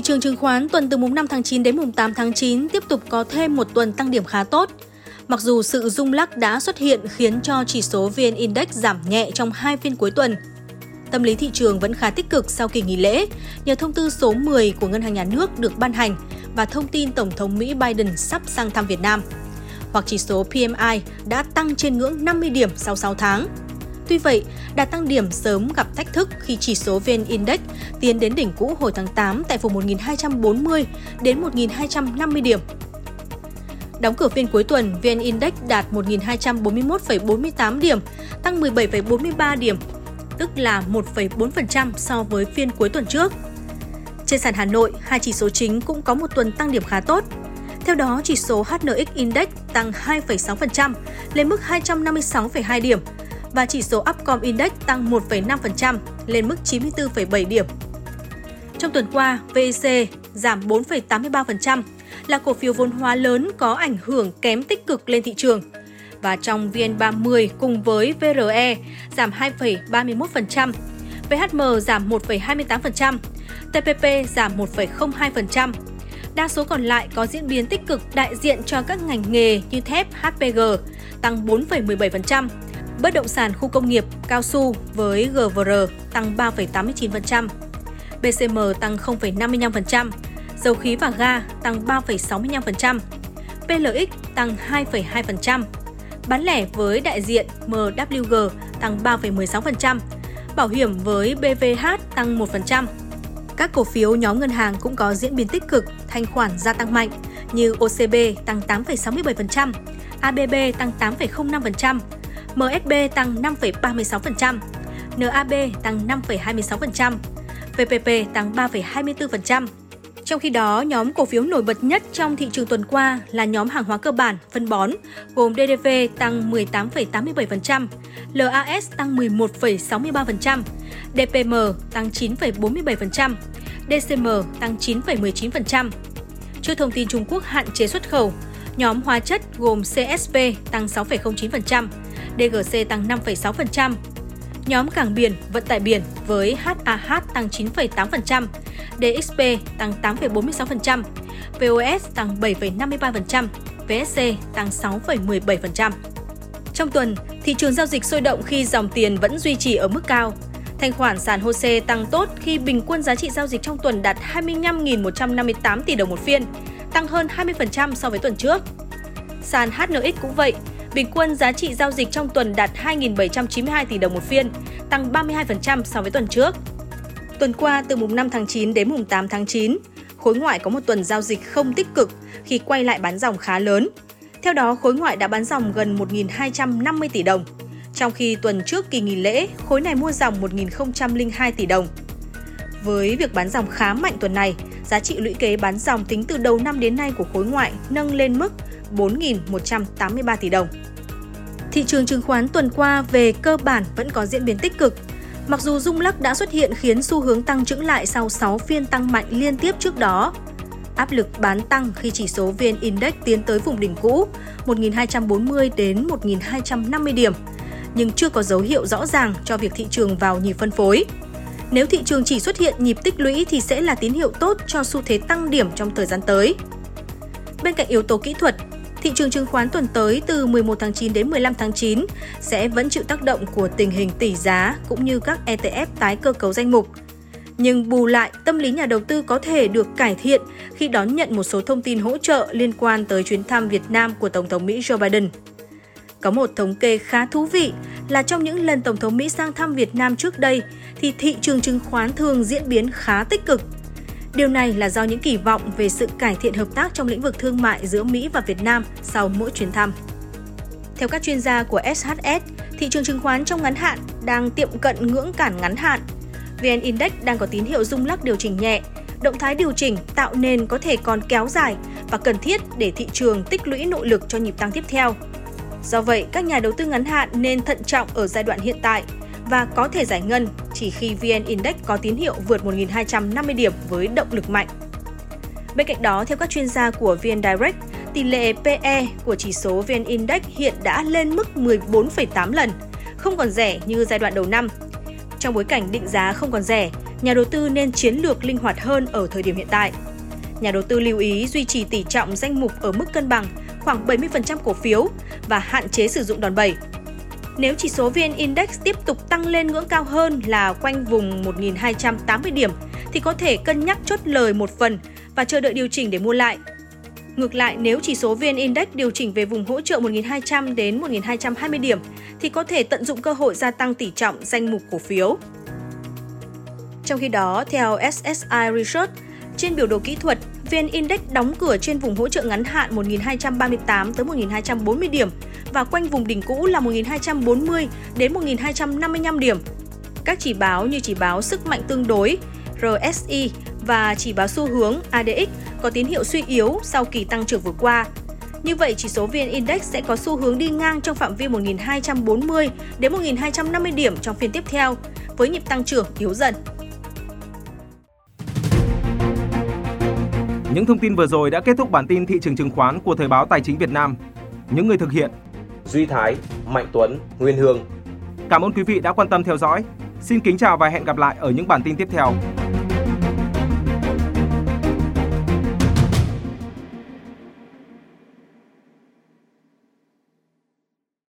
Thị trường chứng khoán tuần từ mùng 5 tháng 9 đến mùng 8 tháng 9 tiếp tục có thêm một tuần tăng điểm khá tốt. Mặc dù sự rung lắc đã xuất hiện khiến cho chỉ số VN Index giảm nhẹ trong hai phiên cuối tuần. Tâm lý thị trường vẫn khá tích cực sau kỳ nghỉ lễ nhờ thông tư số 10 của Ngân hàng Nhà nước được ban hành và thông tin Tổng thống Mỹ Biden sắp sang thăm Việt Nam. Hoặc chỉ số PMI đã tăng trên ngưỡng 50 điểm sau 6 tháng. Tuy vậy, đà tăng điểm sớm gặp thách thức khi chỉ số VN Index tiến đến đỉnh cũ hồi tháng 8 tại vùng 1240 đến 1250 điểm. Đóng cửa phiên cuối tuần, VN Index đạt 1241,48 điểm, tăng 17,43 điểm, tức là 1,4% so với phiên cuối tuần trước. Trên sàn Hà Nội, hai chỉ số chính cũng có một tuần tăng điểm khá tốt. Theo đó, chỉ số HNX Index tăng 2,6% lên mức 256,2 điểm, và chỉ số Upcom Index tăng 1,5% lên mức 94,7 điểm. Trong tuần qua, vec giảm 4,83% là cổ phiếu vốn hóa lớn có ảnh hưởng kém tích cực lên thị trường. Và trong VN30 cùng với VRE giảm 2,31%, VHM giảm 1,28%, TPP giảm 1,02%. Đa số còn lại có diễn biến tích cực đại diện cho các ngành nghề như thép HPG tăng 4,17%, Bất động sản khu công nghiệp, cao su với GVR tăng 3,89%, BCM tăng 0,55%, dầu khí và ga tăng 3,65%, PLX tăng 2,2%, bán lẻ với đại diện MWG tăng 3,16%, bảo hiểm với BVH tăng 1%. Các cổ phiếu nhóm ngân hàng cũng có diễn biến tích cực, thanh khoản gia tăng mạnh như OCB tăng 8,67%, ABB tăng 8,05%, MSB tăng 5,36%, NAB tăng 5,26%, VPP tăng 3,24%. Trong khi đó, nhóm cổ phiếu nổi bật nhất trong thị trường tuần qua là nhóm hàng hóa cơ bản, phân bón, gồm DDV tăng 18,87%, LAS tăng 11,63%, DPM tăng 9,47%, DCM tăng 9,19%. Trước thông tin Trung Quốc hạn chế xuất khẩu, nhóm hóa chất gồm CSV tăng 6,09%, DGC tăng 5,6%. Nhóm cảng biển, vận tải biển với HAH tăng 9,8%, DXP tăng 8,46%, VOS tăng 7,53%, VSC tăng 6,17%. Trong tuần, thị trường giao dịch sôi động khi dòng tiền vẫn duy trì ở mức cao. Thanh khoản sàn HOSE tăng tốt khi bình quân giá trị giao dịch trong tuần đạt 25.158 tỷ đồng một phiên, tăng hơn 20% so với tuần trước. Sàn HNX cũng vậy, Bình quân giá trị giao dịch trong tuần đạt 2.792 tỷ đồng một phiên, tăng 32% so với tuần trước. Tuần qua từ mùng 5 tháng 9 đến mùng 8 tháng 9, khối ngoại có một tuần giao dịch không tích cực khi quay lại bán dòng khá lớn. Theo đó, khối ngoại đã bán dòng gần 1.250 tỷ đồng, trong khi tuần trước kỳ nghỉ lễ, khối này mua dòng 1.002 tỷ đồng. Với việc bán dòng khá mạnh tuần này, giá trị lũy kế bán dòng tính từ đầu năm đến nay của khối ngoại nâng lên mức 4.183 tỷ đồng. Thị trường chứng khoán tuần qua về cơ bản vẫn có diễn biến tích cực. Mặc dù rung lắc đã xuất hiện khiến xu hướng tăng trưởng lại sau 6 phiên tăng mạnh liên tiếp trước đó. Áp lực bán tăng khi chỉ số VN Index tiến tới vùng đỉnh cũ 1.240 đến 1.250 điểm, nhưng chưa có dấu hiệu rõ ràng cho việc thị trường vào nhịp phân phối. Nếu thị trường chỉ xuất hiện nhịp tích lũy thì sẽ là tín hiệu tốt cho xu thế tăng điểm trong thời gian tới. Bên cạnh yếu tố kỹ thuật, thị trường chứng khoán tuần tới từ 11 tháng 9 đến 15 tháng 9 sẽ vẫn chịu tác động của tình hình tỷ giá cũng như các ETF tái cơ cấu danh mục. Nhưng bù lại, tâm lý nhà đầu tư có thể được cải thiện khi đón nhận một số thông tin hỗ trợ liên quan tới chuyến thăm Việt Nam của Tổng thống Mỹ Joe Biden. Có một thống kê khá thú vị là trong những lần Tổng thống Mỹ sang thăm Việt Nam trước đây thì thị trường chứng khoán thường diễn biến khá tích cực Điều này là do những kỳ vọng về sự cải thiện hợp tác trong lĩnh vực thương mại giữa Mỹ và Việt Nam sau mỗi chuyến thăm. Theo các chuyên gia của SHS, thị trường chứng khoán trong ngắn hạn đang tiệm cận ngưỡng cản ngắn hạn. VN Index đang có tín hiệu rung lắc điều chỉnh nhẹ. Động thái điều chỉnh tạo nền có thể còn kéo dài và cần thiết để thị trường tích lũy nội lực cho nhịp tăng tiếp theo. Do vậy, các nhà đầu tư ngắn hạn nên thận trọng ở giai đoạn hiện tại và có thể giải ngân chỉ khi VN Index có tín hiệu vượt 1.250 điểm với động lực mạnh. Bên cạnh đó, theo các chuyên gia của VN Direct, tỷ lệ PE của chỉ số VN Index hiện đã lên mức 14,8 lần, không còn rẻ như giai đoạn đầu năm. Trong bối cảnh định giá không còn rẻ, nhà đầu tư nên chiến lược linh hoạt hơn ở thời điểm hiện tại. Nhà đầu tư lưu ý duy trì tỷ trọng danh mục ở mức cân bằng khoảng 70% cổ phiếu và hạn chế sử dụng đòn bẩy. Nếu chỉ số VN Index tiếp tục tăng lên ngưỡng cao hơn là quanh vùng 1.280 điểm thì có thể cân nhắc chốt lời một phần và chờ đợi điều chỉnh để mua lại. Ngược lại, nếu chỉ số VN Index điều chỉnh về vùng hỗ trợ 1.200 đến 1.220 điểm thì có thể tận dụng cơ hội gia tăng tỷ trọng danh mục cổ phiếu. Trong khi đó, theo SSI Research, trên biểu đồ kỹ thuật, VN Index đóng cửa trên vùng hỗ trợ ngắn hạn 1.238 tới 1.240 điểm và quanh vùng đỉnh cũ là 1.240 đến 1.255 điểm. Các chỉ báo như chỉ báo sức mạnh tương đối RSI và chỉ báo xu hướng ADX có tín hiệu suy yếu sau kỳ tăng trưởng vừa qua. Như vậy, chỉ số VN Index sẽ có xu hướng đi ngang trong phạm vi 1.240 đến 1.250 điểm trong phiên tiếp theo, với nhịp tăng trưởng yếu dần. Những thông tin vừa rồi đã kết thúc bản tin thị trường chứng khoán của Thời báo Tài chính Việt Nam. Những người thực hiện Duy Thái, Mạnh Tuấn, Nguyên Hương. Cảm ơn quý vị đã quan tâm theo dõi. Xin kính chào và hẹn gặp lại ở những bản tin tiếp theo.